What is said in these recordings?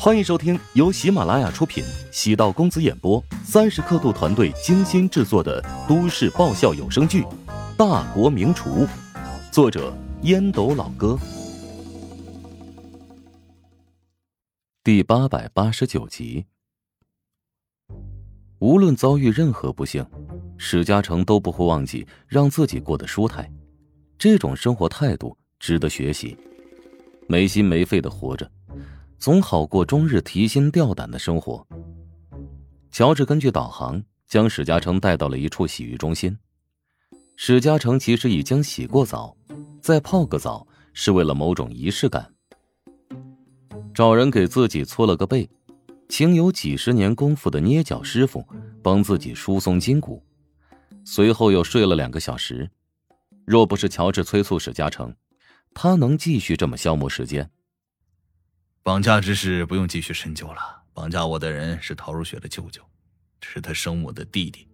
欢迎收听由喜马拉雅出品、喜道公子演播、三十刻度团队精心制作的都市爆笑有声剧《大国名厨》，作者烟斗老哥，第八百八十九集。无论遭遇任何不幸，史嘉诚都不会忘记让自己过得舒泰，这种生活态度值得学习。没心没肺的活着。总好过终日提心吊胆的生活。乔治根据导航将史嘉诚带到了一处洗浴中心。史嘉诚其实已经洗过澡，再泡个澡是为了某种仪式感。找人给自己搓了个背，请有几十年功夫的捏脚师傅帮自己疏松筋骨，随后又睡了两个小时。若不是乔治催促史嘉诚，他能继续这么消磨时间？绑架之事不用继续深究了。绑架我的人是陶如雪的舅舅，是他生我的弟弟。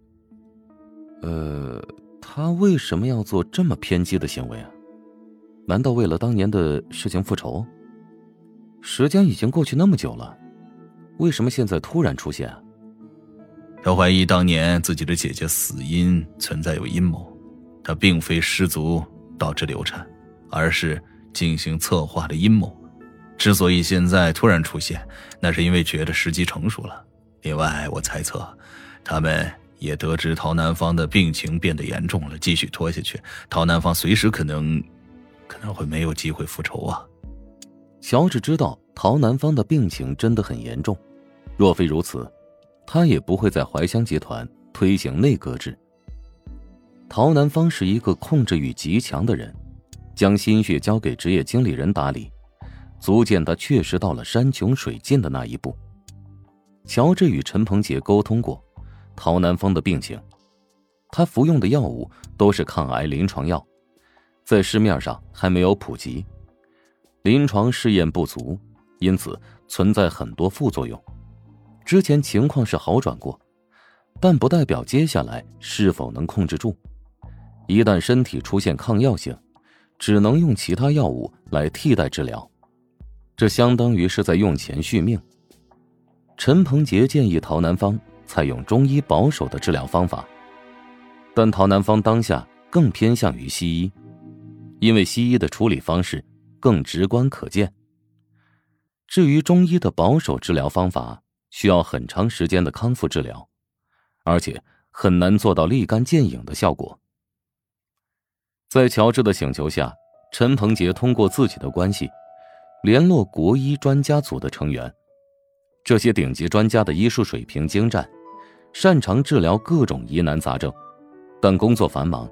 呃，他为什么要做这么偏激的行为啊？难道为了当年的事情复仇？时间已经过去那么久了，为什么现在突然出现啊？他怀疑当年自己的姐姐死因存在有阴谋，他并非失足导致流产，而是进行策划的阴谋。之所以现在突然出现，那是因为觉得时机成熟了。另外，我猜测，他们也得知陶南方的病情变得严重了，继续拖下去，陶南方随时可能，可能会没有机会复仇啊。乔治知道陶南方的病情真的很严重，若非如此，他也不会在怀香集团推行内阁制。陶南方是一个控制欲极强的人，将心血交给职业经理人打理。足见他确实到了山穷水尽的那一步。乔治与陈鹏杰沟通过陶南风的病情，他服用的药物都是抗癌临床药，在市面上还没有普及，临床试验不足，因此存在很多副作用。之前情况是好转过，但不代表接下来是否能控制住。一旦身体出现抗药性，只能用其他药物来替代治疗。这相当于是在用钱续命。陈鹏杰建议陶南方采用中医保守的治疗方法，但陶南方当下更偏向于西医，因为西医的处理方式更直观可见。至于中医的保守治疗方法，需要很长时间的康复治疗，而且很难做到立竿见影的效果。在乔治的请求下，陈鹏杰通过自己的关系。联络国医专家组的成员，这些顶级专家的医术水平精湛，擅长治疗各种疑难杂症，但工作繁忙，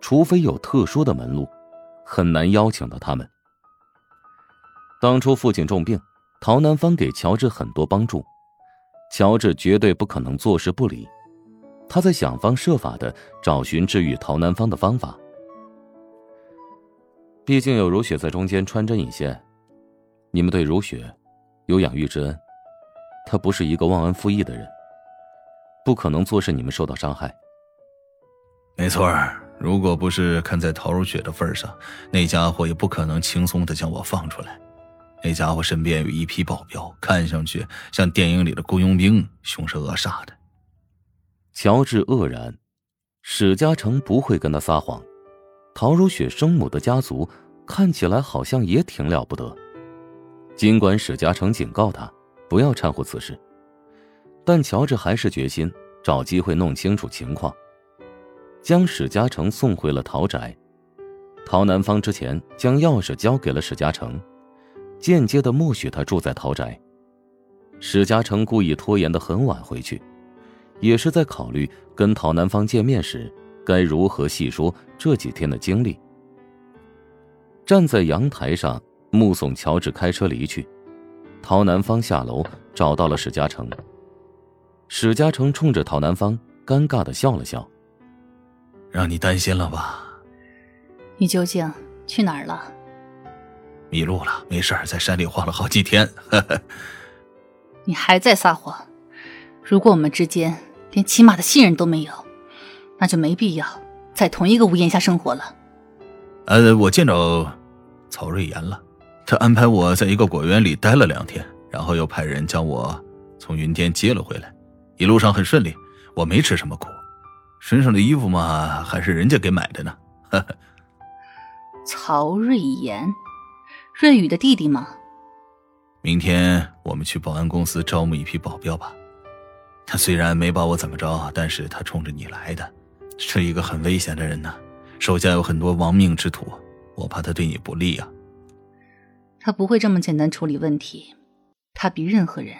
除非有特殊的门路，很难邀请到他们。当初父亲重病，陶南方给乔治很多帮助，乔治绝对不可能坐视不理，他在想方设法的找寻治愈陶南方的方法。毕竟有如雪在中间穿针引线。你们对如雪有养育之恩，她不是一个忘恩负义的人，不可能坐视你们受到伤害。没错，如果不是看在陶如雪的份上，那家伙也不可能轻松的将我放出来。那家伙身边有一批保镖，看上去像电影里的雇佣兵，凶神恶煞的。乔治愕然，史嘉诚不会跟他撒谎，陶如雪生母的家族看起来好像也挺了不得。尽管史嘉诚警告他不要掺和此事，但乔治还是决心找机会弄清楚情况，将史嘉诚送回了陶宅。陶南方之前将钥匙交给了史嘉诚，间接的默许他住在陶宅。史嘉诚故意拖延的很晚回去，也是在考虑跟陶南方见面时该如何细说这几天的经历。站在阳台上。目送乔治开车离去，陶南方下楼找到了史嘉诚。史嘉诚冲着陶南方尴尬的笑了笑：“让你担心了吧？你究竟去哪儿了？迷路了，没事在山里晃了好几天。你还在撒谎！如果我们之间连起码的信任都没有，那就没必要在同一个屋檐下生活了。呃，我见着曹瑞妍了。他安排我在一个果园里待了两天，然后又派人将我从云天接了回来，一路上很顺利，我没吃什么苦，身上的衣服嘛还是人家给买的呢。呵呵。曹瑞言，瑞宇的弟弟吗？明天我们去保安公司招募一批保镖吧。他虽然没把我怎么着，但是他冲着你来的，是一个很危险的人呢，手下有很多亡命之徒，我怕他对你不利啊。他不会这么简单处理问题，他比任何人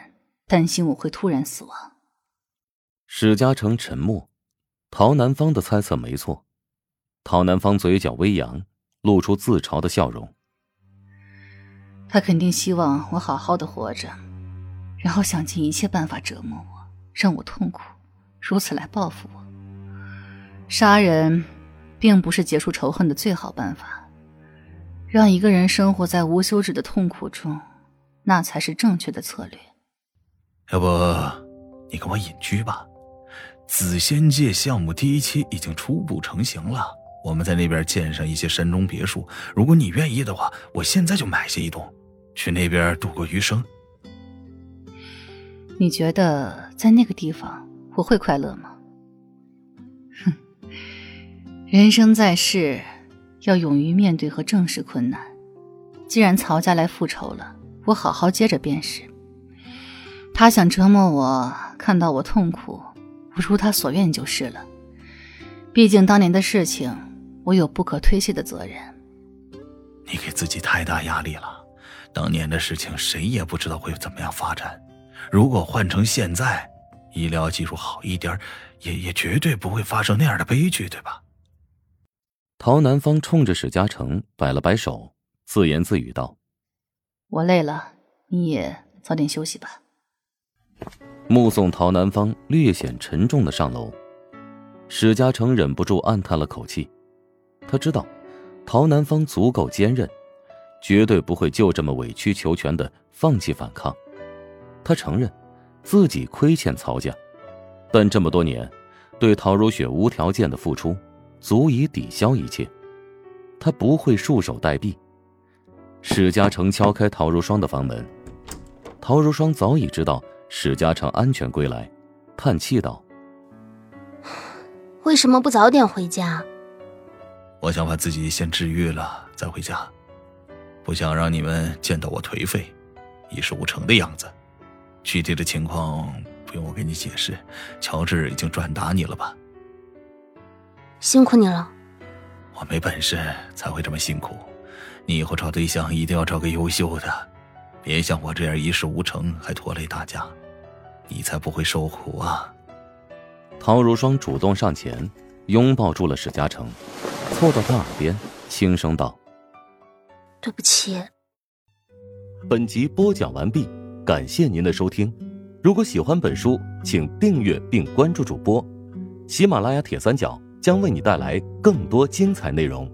担心我会突然死亡。史嘉诚沉默，陶南方的猜测没错。陶南方嘴角微扬，露出自嘲的笑容。他肯定希望我好好的活着，然后想尽一切办法折磨我，让我痛苦，如此来报复我。杀人，并不是结束仇恨的最好办法。让一个人生活在无休止的痛苦中，那才是正确的策略。要不，你跟我隐居吧。紫仙界项目第一期已经初步成型了，我们在那边建上一些山中别墅。如果你愿意的话，我现在就买下一栋，去那边度过余生。你觉得在那个地方我会快乐吗？哼，人生在世。要勇于面对和正视困难。既然曹家来复仇了，我好好接着便是。他想折磨我，看到我痛苦，我如他所愿就是了。毕竟当年的事情，我有不可推卸的责任。你给自己太大压力了。当年的事情，谁也不知道会怎么样发展。如果换成现在，医疗技术好一点，也也绝对不会发生那样的悲剧，对吧？陶南方冲着史嘉诚摆了摆手，自言自语道：“我累了，你也早点休息吧。”目送陶南方略显沉重的上楼，史嘉诚忍不住暗叹了口气。他知道，陶南方足够坚韧，绝对不会就这么委曲求全的放弃反抗。他承认，自己亏欠曹家，但这么多年，对陶如雪无条件的付出。足以抵消一切，他不会束手待毙。史嘉诚敲开陶如霜的房门，陶如霜早已知道史嘉诚安全归来，叹气道：“为什么不早点回家？”我想把自己先治愈了再回家，不想让你们见到我颓废、一事无成的样子。具体的情况不用我给你解释，乔治已经转达你了吧？辛苦你了，我没本事才会这么辛苦。你以后找对象一定要找个优秀的，别像我这样一事无成还拖累大家，你才不会受苦啊！陶如霜主动上前，拥抱住了史嘉诚，凑到他耳边轻声道：“对不起。”本集播讲完毕，感谢您的收听。如果喜欢本书，请订阅并关注主播，喜马拉雅铁三角。将为你带来更多精彩内容。